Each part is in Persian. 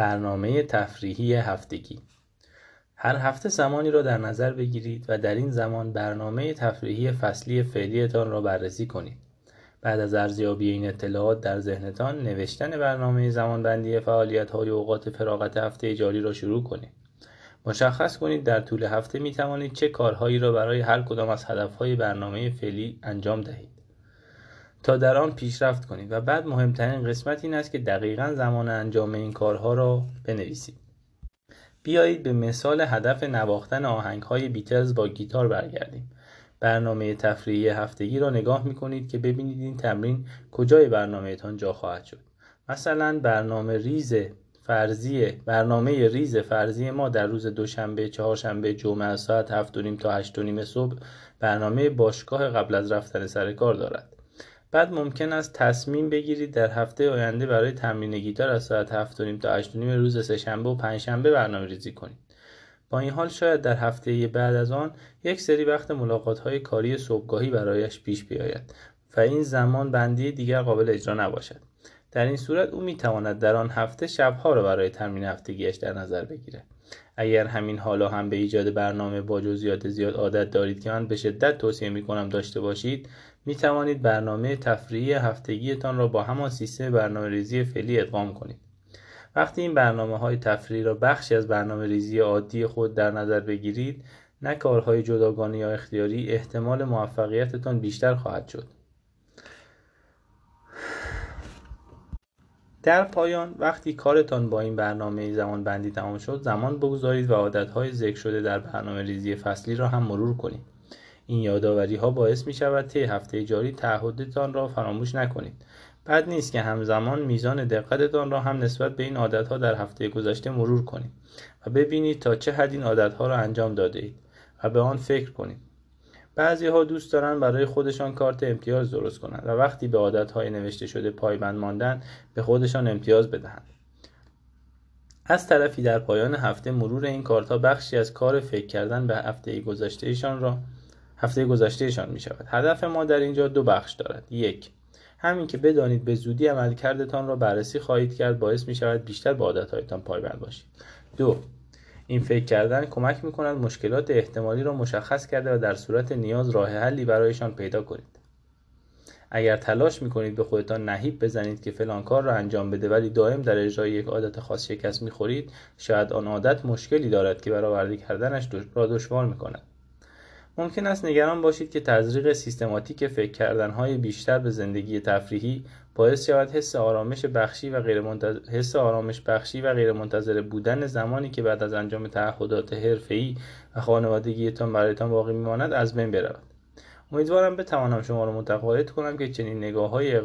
برنامه تفریحی هفتگی هر هفته زمانی را در نظر بگیرید و در این زمان برنامه تفریحی فصلی فعلیتان را بررسی کنید. بعد از ارزیابی این اطلاعات در ذهنتان نوشتن برنامه زمانبندی فعالیت های اوقات فراغت هفته جاری را شروع کنید. مشخص کنید در طول هفته می توانید چه کارهایی را برای هر کدام از هدفهای برنامه فعلی انجام دهید. تا در آن پیشرفت کنید و بعد مهمترین قسمت این است که دقیقا زمان انجام این کارها را بنویسید. بیایید به مثال هدف نواختن آهنگ های بیتلز با گیتار برگردیم. برنامه تفریحی هفتگی را نگاه می کنید که ببینید این تمرین کجای برنامهتان جا خواهد شد. مثلا برنامه ریز فرضی برنامه ریز فرضی ما در روز دوشنبه، چهارشنبه، جمعه ساعت 7 تا 8 صبح برنامه باشگاه قبل از رفتن سر کار دارد. بعد ممکن است تصمیم بگیرید در هفته آینده برای تمرین گیتار از ساعت 7 تا 8 روز سهشنبه و پنجشنبه برنامه ریزی کنید. با این حال شاید در هفته بعد از آن یک سری وقت ملاقات های کاری صبحگاهی برایش پیش بیاید و این زمان بندی دیگر قابل اجرا نباشد. در این صورت او می تواند در آن هفته شبها را برای تمرین هفتگیش در نظر بگیرد. اگر همین حالا هم به ایجاد برنامه با جزئیات زیاد عادت دارید که من به شدت توصیه می کنم داشته باشید می توانید برنامه تفریحی هفتگیتان را با همان سیستم برنامه ریزی فعلی ادغام کنید. وقتی این برنامه های تفریحی را بخشی از برنامه ریزی عادی خود در نظر بگیرید نه کارهای جداگانه یا اختیاری احتمال موفقیتتان بیشتر خواهد شد. در پایان وقتی کارتان با این برنامه زمان بندی تمام شد زمان بگذارید و عادتهای ذکر شده در برنامه ریزی فصلی را هم مرور کنید. این یادآوری ها باعث می شود طی هفته جاری تعهدتان را فراموش نکنید. بد نیست که همزمان میزان دقتتان را هم نسبت به این عادتها در هفته گذشته مرور کنید و ببینید تا چه حد این عادتها را انجام داده اید و به آن فکر کنید. بعضی ها دوست دارند برای خودشان کارت امتیاز درست کنند و وقتی به عادتهای نوشته شده پایبند ماندن به خودشان امتیاز بدهند. از طرفی در پایان هفته مرور این کارت ها بخشی از کار فکر کردن به هفته گذشتهشان را هفته گذشتهشان می شود. هدف ما در اینجا دو بخش دارد. یک همین که بدانید به زودی عملکردتان را بررسی خواهید کرد باعث می شود بیشتر به عادتهایتان پایبند باشید. دو این فکر کردن کمک می کند مشکلات احتمالی را مشخص کرده و در صورت نیاز راه حلی برایشان پیدا کنید. اگر تلاش می کنید به خودتان نهیب بزنید که فلان کار را انجام بده ولی دائم در اجرای یک عادت خاص شکست می خورید شاید آن عادت مشکلی دارد که برآورده کردنش را دشوار می کند. ممکن است نگران باشید که تزریق سیستماتیک فکر کردنهای بیشتر به زندگی تفریحی باعث شود حس آرامش بخشی و غیر حس آرامش بخشی و غیر منتظر بودن زمانی که بعد از انجام تعهدات حرفه‌ای و خانوادگیتان برایتان باقی میماند از بین برود. امیدوارم بتوانم شما را متقاعد کنم که چنین نگاه های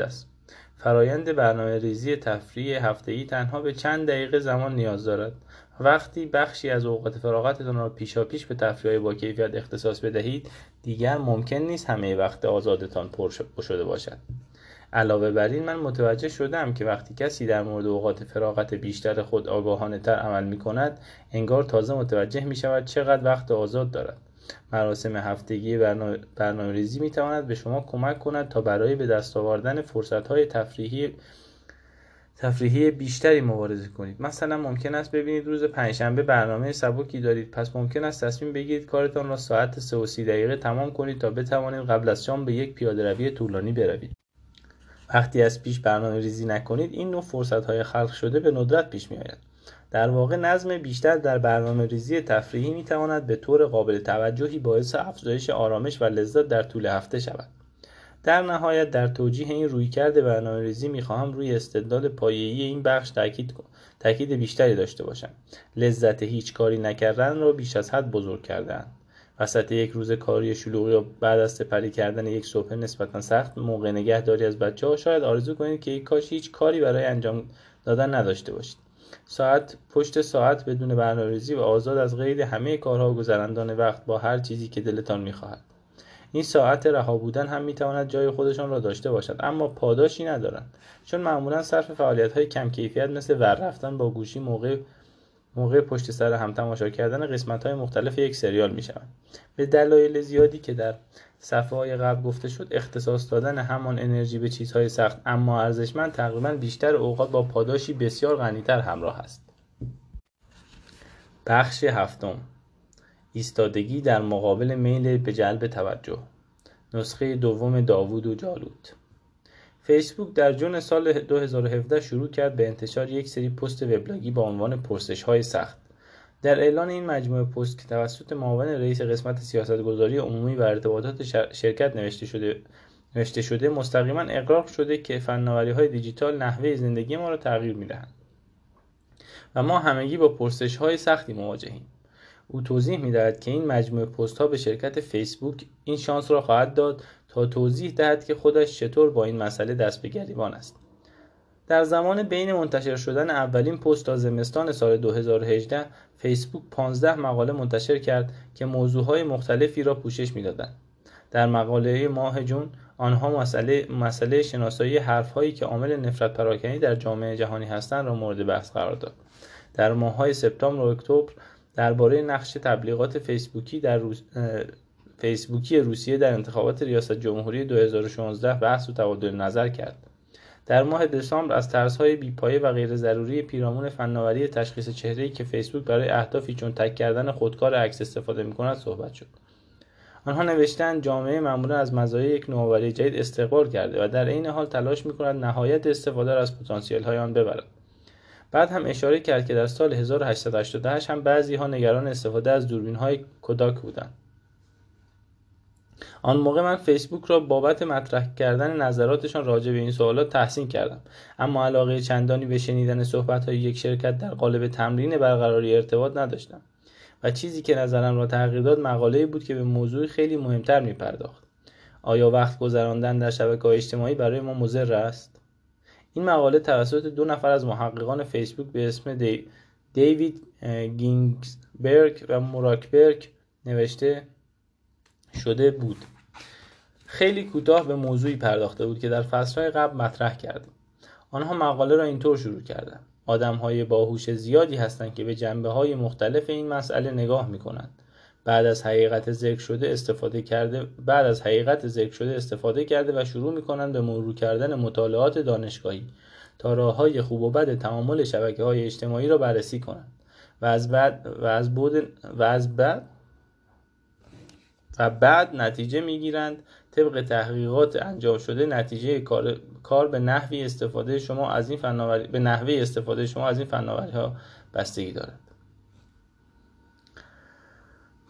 است. فرایند برنامه ریزی تفریح هفته‌ای تنها به چند دقیقه زمان نیاز دارد. وقتی بخشی از اوقات فراغتتان را پیشا پیش به تفریح با کیفیت اختصاص بدهید دیگر ممکن نیست همه وقت آزادتان پر شده باشد. علاوه بر این من متوجه شدم که وقتی کسی در مورد اوقات فراغت بیشتر خود آگاهانه تر عمل می کند انگار تازه متوجه می شود چقدر وقت آزاد دارد. مراسم هفتگی برنامه ریزی می تواند به شما کمک کند تا برای به دست آوردن فرصت های تفریحی تفریحی بیشتری مبارزه کنید. مثلا ممکن است ببینید روز پنجشنبه برنامه سبکی دارید. پس ممکن است تصمیم بگیرید کارتان را ساعت 3 و 30 دقیقه تمام کنید تا بتوانید قبل از شام به یک پیاده روی طولانی بروید. وقتی از پیش برنامه ریزی نکنید این نوع فرصت های خلق شده به ندرت پیش می آید. در واقع نظم بیشتر در برنامه ریزی تفریحی می تواند به طور قابل توجهی باعث افزایش آرامش و لذت در طول هفته شود. در نهایت در توجیه این رویکرد برنامه ریزی می خواهم روی استدلال پایه‌ای این بخش تاکید تاکید بیشتری داشته باشم. لذت هیچ کاری نکردن را بیش از حد بزرگ کردن. وسط یک روز کاری شلوغی یا بعد از سپری کردن یک صبح نسبتا سخت موقع نگهداری از بچه ها شاید آرزو کنید که یک کاش هیچ کاری برای انجام دادن نداشته باشید. ساعت پشت ساعت بدون برنامه‌ریزی و آزاد از غیر همه کارها و گذراندن وقت با هر چیزی که دلتان می‌خواهد. این ساعت رها بودن هم می‌تواند جای خودشان را داشته باشد اما پاداشی ندارند چون معمولا صرف فعالیت های کم کیفیت مثل ور رفتن با گوشی موقع موقع پشت سر هم تماشا کردن قسمت های مختلف یک سریال می شوند. به دلایل زیادی که در صفحه های قبل گفته شد اختصاص دادن همان انرژی به چیزهای سخت اما ارزشمند تقریبا بیشتر اوقات با پاداشی بسیار غنیتر همراه است. بخش هفتم. ایستادگی در مقابل میل به جلب توجه. نسخه دوم داوود و جالوت. فیسبوک در جون سال 2017 شروع کرد به انتشار یک سری پست وبلاگی با عنوان پرسش های سخت. در اعلان این مجموعه پست که توسط معاون رئیس قسمت سیاستگذاری عمومی و ارتباطات شرکت نوشته شده نوشته شده مستقیما اقرار شده که فناوری های دیجیتال نحوه زندگی ما را تغییر می‌دهند. و ما همگی با پرسش های سختی مواجهیم. او توضیح می‌دهد که این مجموعه پست ها به شرکت فیسبوک این شانس را خواهد داد تا توضیح دهد که خودش چطور با این مسئله دست به گریبان است. در زمان بین منتشر شدن اولین پست تا زمستان سال 2018 فیسبوک 15 مقاله منتشر کرد که موضوعهای مختلفی را پوشش می‌دادند. در مقاله ماه جون آنها مسئله, مسئله شناسایی حرفهایی که عامل نفرت پراکنی در جامعه جهانی هستند را مورد بحث قرار داد. در ماههای سپتامبر و اکتبر درباره نقش تبلیغات فیسبوکی در روز... فیسبوکی روسیه در انتخابات ریاست جمهوری 2016 بحث و تبادل نظر کرد. در ماه دسامبر از ترس‌های بیپایه و غیر ضروری پیرامون فناوری تشخیص چهره‌ای که فیسبوک برای اهدافی چون تک کردن خودکار عکس استفاده می‌کند صحبت شد. آنها نوشتند جامعه معمولا از مزایای یک نوآوری جدید استقبال کرده و در عین حال تلاش می‌کند نهایت استفاده را از پتانسیل‌های آن ببرد. بعد هم اشاره کرد که در سال 1888 هم بعضی ها نگران استفاده از دوربین های کوداک بودند. آن موقع من فیسبوک را بابت مطرح کردن نظراتشان راجع به این سوالات تحسین کردم. اما علاقه چندانی به شنیدن صحبت های یک شرکت در قالب تمرین برقراری ارتباط نداشتم و چیزی که نظرم را تغییر داد مقاله بود که به موضوع خیلی مهمتر می پرداخت آیا وقت گذراندن در شبکه های اجتماعی برای ما مضر است؟ این مقاله توسط دو نفر از محققان فیسبوک به اسم دی... دیوید گینگزبرگ و موراکبرگ نوشته شده بود. خیلی کوتاه به موضوعی پرداخته بود که در فصلهای قبل مطرح کردیم. آنها مقاله را اینطور شروع کردند. آدم های باهوش زیادی هستند که به جنبه های مختلف این مسئله نگاه می کنند بعد از حقیقت ذکر شده استفاده کرده بعد از حقیقت ذکر شده استفاده کرده و شروع می کنند به مرور کردن مطالعات دانشگاهی تا راه های خوب و بد تعامل شبکه های اجتماعی را بررسی کنند. و از بعد و از بود و از بعد بعد نتیجه می‌گیرند. طبق تحقیقات انجام شده نتیجه کار, کار به نحوی استفاده شما از این فناوری به نحوه استفاده شما از این فناوری ها بستگی دارد.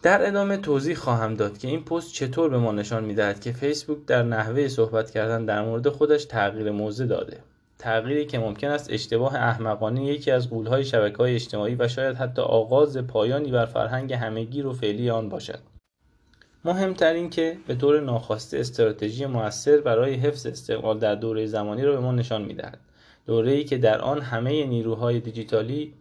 در ادامه توضیح خواهم داد که این پست چطور به ما نشان می‌دهد که فیسبوک در نحوه صحبت کردن در مورد خودش تغییر موضع داده. تغییری که ممکن است اشتباه احمقانه یکی از قولهای شبکه های اجتماعی و شاید حتی آغاز پایانی بر فرهنگ همگیر و فعلی آن باشد. مهمتر این که به طور ناخواسته استراتژی موثر برای حفظ استقلال در دوره زمانی را به ما نشان می‌دهد. ای که در آن همه نیروهای دیجیتالی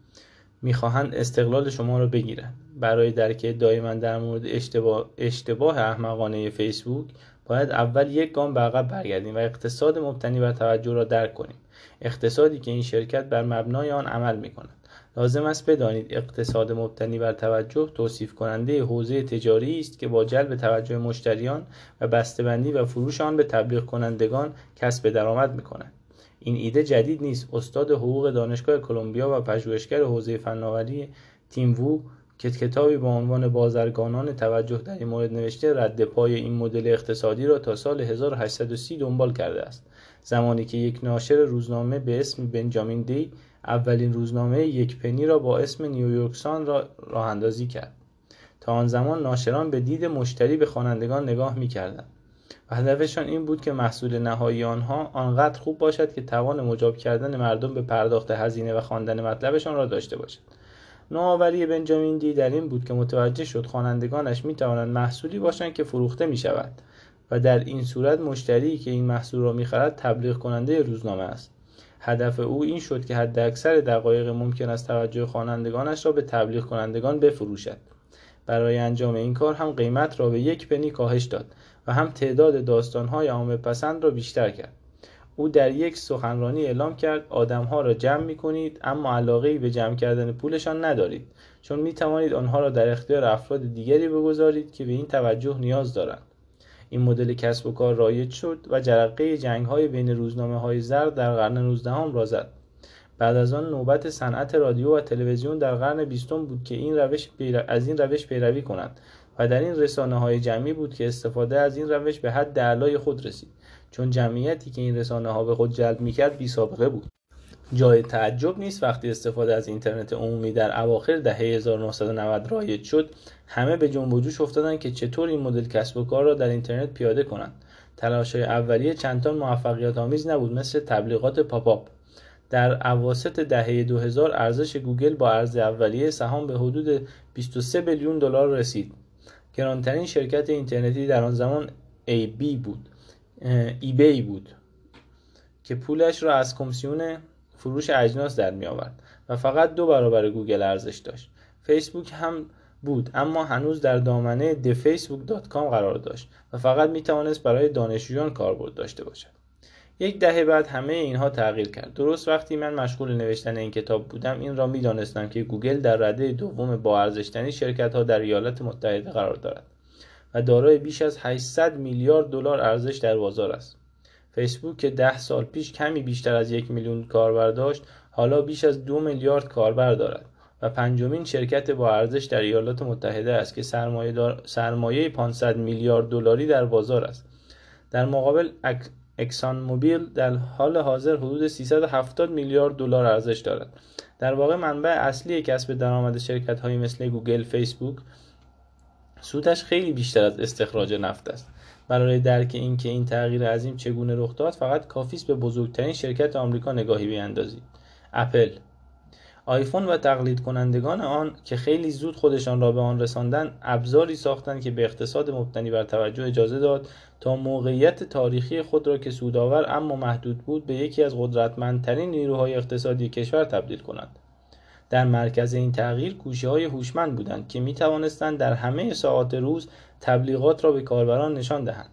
می‌خواهند استقلال شما را بگیرند. برای درک من در مورد اشتباه, اشتباه احمقانه فیسبوک باید اول یک گام به عقب برگردیم و اقتصاد مبتنی بر توجه را درک کنیم. اقتصادی که این شرکت بر مبنای آن عمل می کند لازم است بدانید اقتصاد مبتنی بر توجه توصیف کننده حوزه تجاری است که با جلب توجه مشتریان و بسته‌بندی و فروش آن به تبلیغ کنندگان کسب درآمد می کند. این ایده جدید نیست استاد حقوق دانشگاه کلمبیا و پژوهشگر حوزه فناوری تیم وو که کتابی با عنوان بازرگانان توجه در این مورد نوشته رد پای این مدل اقتصادی را تا سال 1830 دنبال کرده است زمانی که یک ناشر روزنامه به اسم بنجامین دی اولین روزنامه یک پنی را با اسم نیویورک سان را راه اندازی کرد. تا آن زمان ناشران به دید مشتری به خوانندگان نگاه می‌کردند. و هدفشان این بود که محصول نهایی آنها آنقدر خوب باشد که توان مجاب کردن مردم به پرداخت هزینه و خواندن مطلبشان را داشته باشد. نوآوری بنجامین دی در این بود که متوجه شد خوانندگانش می توانند محصولی باشند که فروخته می شود و در این صورت مشتری که این محصول را می‌خرد تبلیغ کننده روزنامه است. هدف او این شد که حد اکثر دقایق ممکن است توجه خوانندگانش را به تبلیغ کنندگان بفروشد. برای انجام این کار هم قیمت را به یک پنی کاهش داد و هم تعداد داستانهای عامه پسند را بیشتر کرد. او در یک سخنرانی اعلام کرد آدمها را جمع می کنید اما علاقه به جمع کردن پولشان ندارید چون می توانید آنها را در اختیار افراد دیگری بگذارید که به این توجه نیاز دارند. این مدل کسب و کار رایج شد و جرقه جنگ های بین روزنامه های زرد در قرن 19 هم را زد بعد از آن نوبت صنعت رادیو و تلویزیون در قرن بیستم بود که این روش از این روش پیروی کنند و در این رسانه های جمعی بود که استفاده از این روش به حد اعلای خود رسید. چون جمعیتی که این رسانه ها به خود جلب می‌کرد بی سابقه بود. جای تعجب نیست. وقتی استفاده از اینترنت عمومی در اواخر دهه 1990 رایج شد همه به جنب و جوش افتادن که چطور این مدل کسب و کار را در اینترنت پیاده کنند. تلاش اولیه چندان موفقیت آمیز نبود مثل تبلیغات pop-up در اواسط دهه 2000 ارزش گوگل با عرضه اولیه سهام به حدود 23 میلیون دلار رسید. گرانترین شرکت اینترنتی در آن زمان eBay بود eBay بود که پولش را از کمیسیون فروش اجناس در می آورد و فقط دو برابر گوگل ارزش داشت. فیسبوک هم بود اما هنوز در دامنه thefacebook.com قرار داشت و فقط می توانست برای دانشجویان کاربرد داشته باشد. یک دهه بعد همه اینها تغییر کرد. درست وقتی من مشغول نوشتن این کتاب بودم این را می‌دانستم که گوگل در رده دوم با ارزشترین شرکت ها در ایالات متحده قرار دارد و دارای بیش از 800 میلیارد دلار ارزش در بازار است. فیسبوک که ده سال پیش کمی بیشتر از یک میلیون کاربر داشت حالا بیش از دو میلیارد کاربر دارد و پنجمین شرکت با ارزش در ایالات متحده است که سرمایه, دار... سرمایه 500 میلیارد دلاری در بازار است. در مقابل اکسان موبیل در حال حاضر حدود 370 میلیارد دلار ارزش دارد. در واقع منبع اصلی کسب درآمد شرکت هایی مثل گوگل فیسبوک سودش خیلی بیشتر از استخراج نفت است. برای درک اینکه این تغییر عظیم چگونه رخ داد فقط کافی است به بزرگترین شرکت آمریکا نگاهی بیاندازید. اپل. آیفون و تقلید کنندگان آن که خیلی زود خودشان را به آن رساندن ابزاری ساختند که به اقتصاد مبتنی بر توجه اجازه داد تا موقعیت تاریخی خود را که سودآور اما محدود بود به یکی از قدرتمندترین نیروهای اقتصادی کشور تبدیل کنند. در مرکز این تغییر گوشه های هوشمند بودند که می توانستند در همه ساعات روز تبلیغات را به کاربران نشان دهند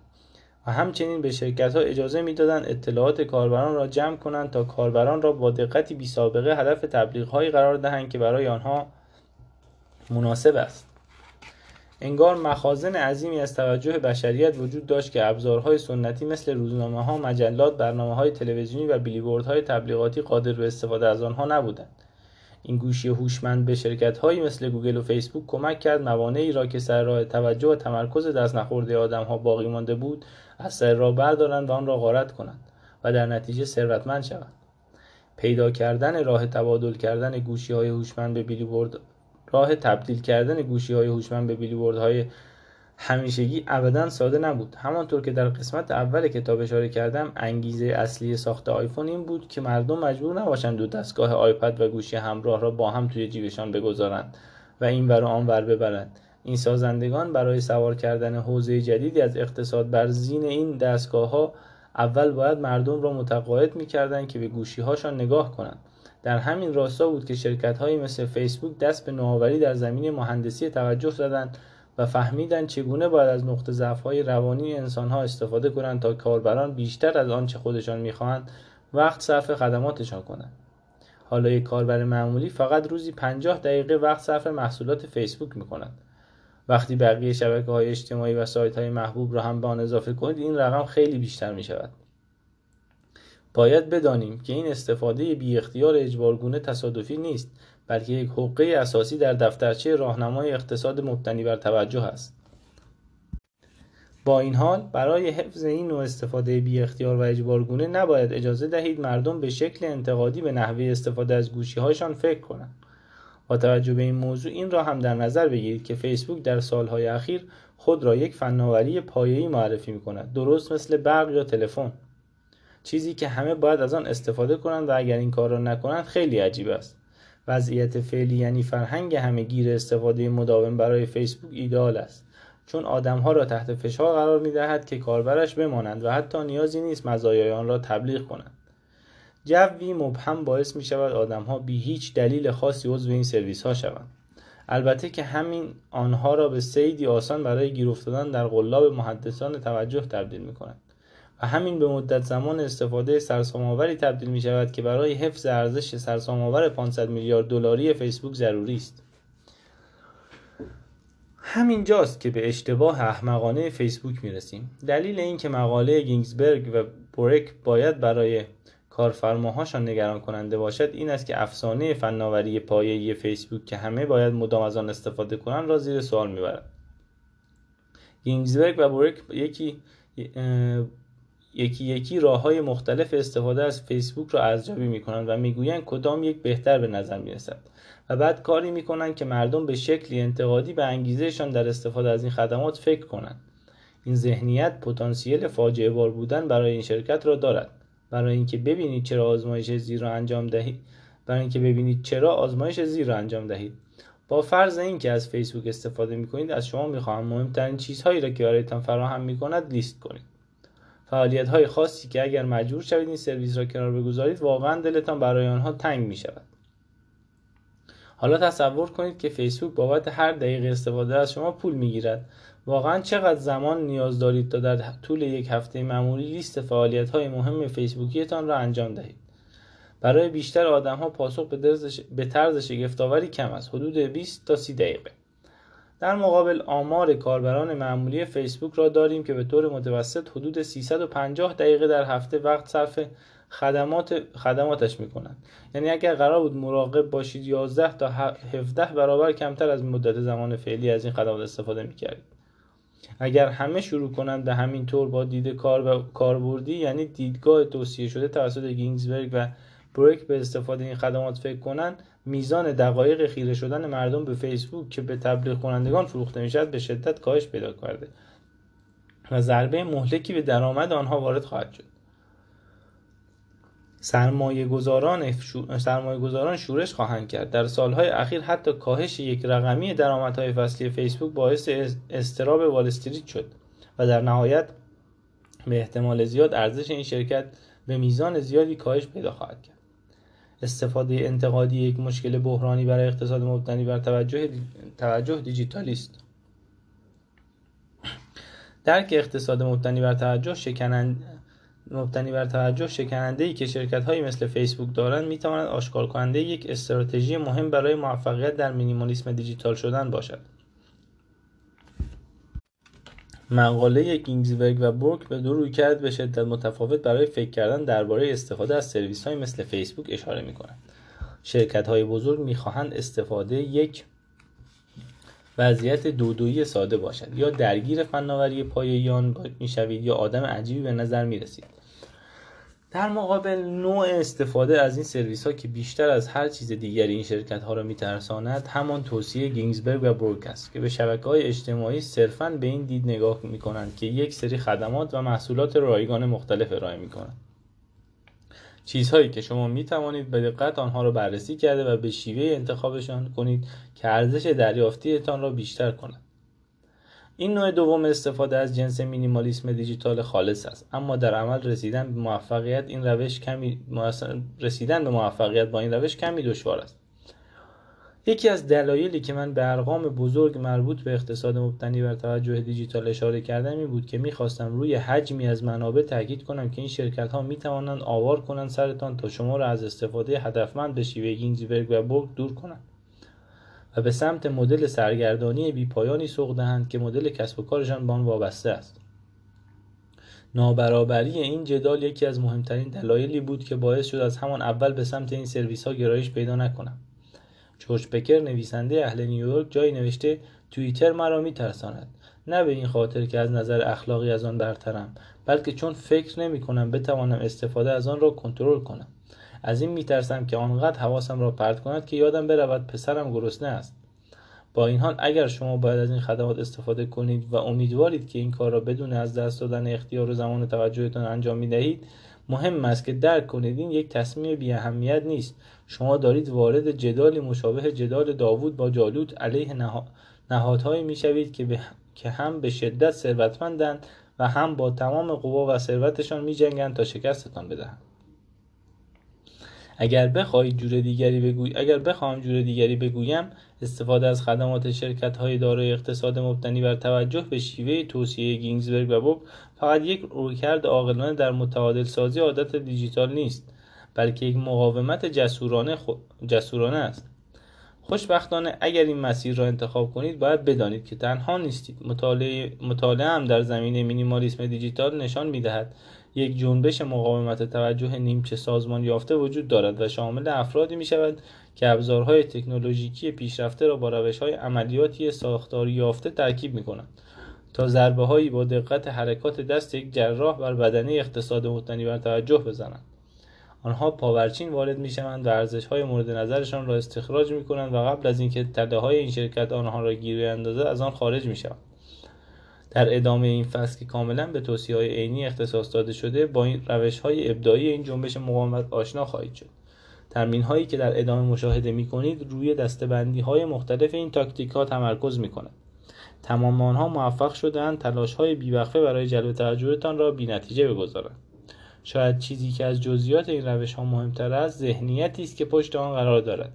و همچنین به شرکت ها اجازه می‌دادند اطلاعات کاربران را جمع کنند تا کاربران را با دقتی بی سابقه هدف تبلیغ هایی قرار دهند که برای آنها مناسب است انگار مخازن عظیمی از توجه بشریت وجود داشت که ابزارهای سنتی مثل روزنامه ها، مجلات، برنامه های تلویزیونی و بیلیبوردهای تبلیغاتی قادر به استفاده از آنها نبودند. این گوشی هوشمند به شرکت هایی مثل گوگل و فیسبوک کمک کرد. موانعی را که سر راه توجه و تمرکز دست نخورده آدم ها باقی مانده بود از سر راه بردارند و آن را غارت کنند و در نتیجه ثروتمند شوند. پیدا کردن راه تبادل کردن گوشی های هوشمند به بیلیبورد راه تبدیل کردن گوشی های هوشمند به بیلیبورد های همیشگی ابدا ساده نبود. همانطور که در قسمت اول کتاب اشاره کردم انگیزه اصلی ساخت آیفون این بود که مردم مجبور نباشند دو دستگاه آیپد و گوشی همراه را با هم توی جیبشان بگذارند و این ور آن ور ببرند. این سازندگان برای سوار کردن حوزه جدیدی از اقتصاد بر زین این دستگاه ها اول باید مردم را متقاعد می‌کردند که به گوشی هاشان نگاه کنند. در همین راستا بود که شرکت هایی مثل فیسبوک دست به نوآوری در زمین مهندسی توجه زدند و فهمیدند چگونه باید از نقطه ضعف های روانی انسان ها استفاده کنند تا کاربران بیشتر از آنچه خودشان می‌خواهند وقت صرف خدماتشان کنند. حالا یک کاربر معمولی فقط روزی 50 دقیقه وقت صرف محصولات فیسبوک می‌کنند وقتی بقیه شبکه های اجتماعی و سایت های محبوب را هم به آن اضافه کنید این رقم خیلی بیشتر می شود باید بدانیم که این استفاده بی اختیار اجبارگونه تصادفی نیست بلکه یک حقه اساسی در دفترچه راهنمای اقتصاد مبتنی بر توجه است. با این حال برای حفظ این نوع استفاده بی اختیار و اجبارگونه نباید اجازه دهید مردم به شکل انتقادی به نحوه استفاده از گوشی هایشان فکر کنند. با توجه به این موضوع این را هم در نظر بگیرید که فیسبوک در سالهای اخیر خود را یک فناوری پایه‌ای معرفی می کند درست مثل برق یا تلفن. چیزی که همه باید از آن استفاده کنند و اگر این کار را نکنند خیلی عجیب است. وضعیت فعلی یعنی فرهنگ همه گیر استفاده مداوم برای فیسبوک ایدال است. چون آدمها را تحت فشار قرار می دهد که کاربرش بمانند و حتی نیازی نیست مزایای آن را تبلیغ کنند. جوی مبهم باعث می شود آدمها بی هیچ دلیل خاصی عضو این سرویس ها شوند. البته که همین آنها را به سیدی آسان برای گیر افتادن در قلاب محدثان توجه تبدیل می کند و همین به مدت زمان استفاده سرسام‌آوری تبدیل می شود که برای حفظ ارزش سرسام‌آور 500 میلیارد دلاری فیسبوک ضروری است. همین جاست که به اشتباه احمقانه فیسبوک می‌رسیم دلیل اینکه مقاله گینگزبرگ و بورک باید برای کارفرماهاشان نگران کننده باشد این است که افسانه فناوری پایه‌ای فیسبوک که همه باید مدام از آن استفاده کنند را زیر سوال می‌برد گینگزبرگ و بورک یکی یکی یکی راه های مختلف استفاده از فیسبوک را ارزیابی می کنند و می‌گویند کدام یک بهتر به نظر می رسد و بعد کاری می کنند که مردم به شکلی انتقادی به انگیزهشان در استفاده از این خدمات فکر کنند. این ذهنیت پتانسیل فاجعه بار بودن برای این شرکت را دارد. برای اینکه ببینید چرا آزمایش زیر را انجام دهید. برای اینکه ببینید چرا آزمایش زیر را انجام دهید. با فرض اینکه از فیسبوک استفاده می کنید از شما می‌خواهم مهمترین چیزهایی را که برایتان فراهم می کند لیست کنید. فعالیت های خاصی که اگر مجبور شوید این سرویس را کنار بگذارید واقعا دلتان برای آنها تنگ می شود حالا تصور کنید که فیسبوک بابت هر دقیقه استفاده از شما پول می‌گیرد. واقعا چقدر زمان نیاز دارید تا در طول یک هفته معمولی لیست فعالیت های مهم فیسبوکیتان را انجام دهید. برای بیشتر آدم ها پاسخ به طرز شگفتآوری کم است. حدود 20 تا 30 دقیقه. در مقابل آمار کاربران معمولی فیسبوک را داریم که به طور متوسط حدود 350 دقیقه در هفته وقت صرف خدمات خدماتش می‌کنند. یعنی اگر قرار بود مراقب باشید 11 تا 17 برابر کمتر از مدت زمان فعلی از این خدمات استفاده می‌کردید. اگر همه شروع کنند به همین طور با دید کار و کاربردی یعنی دیدگاه توصیه شده توسط گینگزبرگ و بروک به استفاده این خدمات فکر کنند میزان دقایق خیره شدن مردم به فیسبوک که به تبلیغ کنندگان فروخته می‌شد به شدت کاهش پیدا کرده و ضربه مهلکی به درآمد آنها وارد خواهد شد. سرمایه گذاران, سرمایه گذاران شورش خواهند کرد. در سالهای اخیر حتی کاهش یک رقمی درآمدهای فصلی فیسبوک باعث استراب وال استریت شد و در نهایت به احتمال زیاد ارزش این شرکت به میزان زیادی کاهش پیدا خواهد کرد. استفاده انتقادی یک مشکل بحرانی برای اقتصاد مبتنی بر توجه, توجه دیجیتالی است درک اقتصاد مبتنی بر توجه شکنند مبتنی بر توجه شکننده ای که شرکت هایی مثل فیسبوک دارند می تواند آشکار کننده یک استراتژی مهم برای موفقیت در مینیمالیسم دیجیتال شدن باشد. مقاله گینگزبرگ و بورک به دو رویکرد به شدت متفاوت برای فکر کردن درباره استفاده از سرویس های مثل فیسبوک اشاره می کنند. شرکت های بزرگ می استفاده یک وضعیت دودویی ساده باشد یا درگیر فناوری پایه‌ای می شوید یا آدم عجیبی به نظر می رسید در مقابل نوع استفاده از این سرویس ها که بیشتر از هر چیز دیگری این شرکت ها را میترساند همان توصیه گینگزبرگ و بورک است که به شبکه های اجتماعی صرفا به این دید نگاه می کنند که یک سری خدمات و محصولات رایگان مختلف ارائه می کنند چیزهایی که شما می توانید به دقت آنها را بررسی کرده و به شیوه انتخابشان کنید که ارزش دریافتیتان را بیشتر کند. این نوع دوم استفاده از جنس مینیمالیسم دیجیتال خالص است. اما در عمل رسیدن به موفقیت این روش کمی رسیدن به موفقیت با این روش کمی دشوار است. یکی از دلایلی که من به ارقام بزرگ مربوط به اقتصاد مبتنی بر توجه دیجیتال اشاره کردم این بود که می‌خواستم روی حجمی از منابع تاکید کنم که این شرکت ها می‌توانند آوار کنند سرتان تا شما را از استفاده هدفمند به شیوه گینزبرگ و برگ دور کنند. به سمت مدل سرگردانی بیپایانی سوق دهند که مدل کسب و کارشان به آن وابسته است. نابرابری این جدال یکی از مهمترین دلایلی بود که باعث شد از همان اول به سمت این سرویس ها گرایش پیدا نکنم. جورج پکر نویسنده اهل نیویورک جایی نوشته توییتر مرا میترساند. نه به این خاطر که از نظر اخلاقی از آن برترم بلکه چون فکر نمی کنم بتوانم استفاده از آن را کنترل کنم. از این میترسم که آنقدر حواسم را پرت کند که یادم برود پسرم گرسنه است. با این حال اگر شما باید از این خدمات استفاده کنید و امیدوارید که این کار را بدون از دست دادن اختیار و زمان توجهتان انجام می دهید مهم است که درک کنید. این یک تصمیم بی اهمیت نیست. شما دارید وارد جدالی مشابه جدال داوود با جالوت علیه نهادهایی می‌شوید که, به... که هم به شدت ثروتمندند و هم با تمام قوا و ثروتشان می جنگند تا شکستتان بدهند. اگر بخواهی جور دیگری بگوی اگر بخواهم جور دیگری بگویم استفاده از خدمات شرکت های دارای اقتصاد مبتنی بر توجه به شیوه توصیه گینگزبرگ و بوب فقط یک رویکرد عاقلانه در متعادل سازی عادت دیجیتال نیست بلکه یک مقاومت جسورانه, خو... جسورانه است. خوشبختانه اگر این مسیر را انتخاب کنید باید بدانید که تنها نیستید. مطالعه, مطالعه هم در زمینه مینیمالیسم دیجیتال نشان می‌دهد یک جنبش مقاومت توجه نیمچه سازمان یافته وجود دارد و شامل افرادی می شود که ابزارهای تکنولوژیکی پیشرفته را با روش های عملیاتی ساختاری یافته ترکیب می کنند تا ضربه هایی با دقت حرکات دست یک جراح بر بدنه اقتصاد مبتنی بر توجه بزنند. آنها پاورچین وارد می شوند و ارزش های مورد نظرشان را استخراج می کنند و قبل از اینکه تله های این شرکت آنها را گیر اندازد از آن خارج می شوند در ادامه این فصل که کاملا به توصیه های عینی اختصاص داده شده با این روش های ابداعی این جنبش مقاومت آشنا خواهید شد. تمرین هایی که در ادامه مشاهده می کنید روی دستبندی های مختلف این تاکتیک ها تمرکز می کنند تمام آنها موفق شدند تلاش های بیوقفه برای جلب توجهتان را بینتیجه بگذارند. شاید چیزی که از جزئیات این روش ها مهمتر است ذهنیتی است که پشت آن قرار دارد.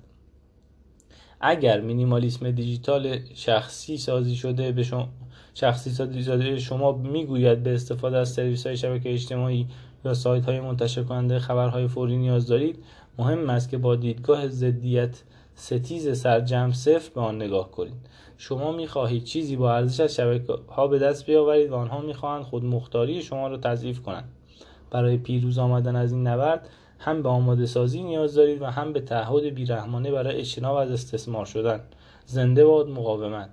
اگر مینیمالیسم دیجیتال شخصی سازی شده به شما شخصی شما می‌گوید به استفاده از سرویس های شبکه اجتماعی یا سایت های منتشر کننده خبرهای فوری نیاز دارید مهم است که با دیدگاه ضدیت ستیز سرجم صفر به آن نگاه کنید. شما می‌خواهید چیزی با ارزش از شبکه ها به دست بیاورید و آنها می‌خواهند خود مختاری شما را تضعیف کنند. برای پیروز آمدن از این نبرد هم به آماده سازی نیاز دارید و هم به تعهد بیرحمانه برای اجتناب از استثمار شدن. زنده باد مقاومت.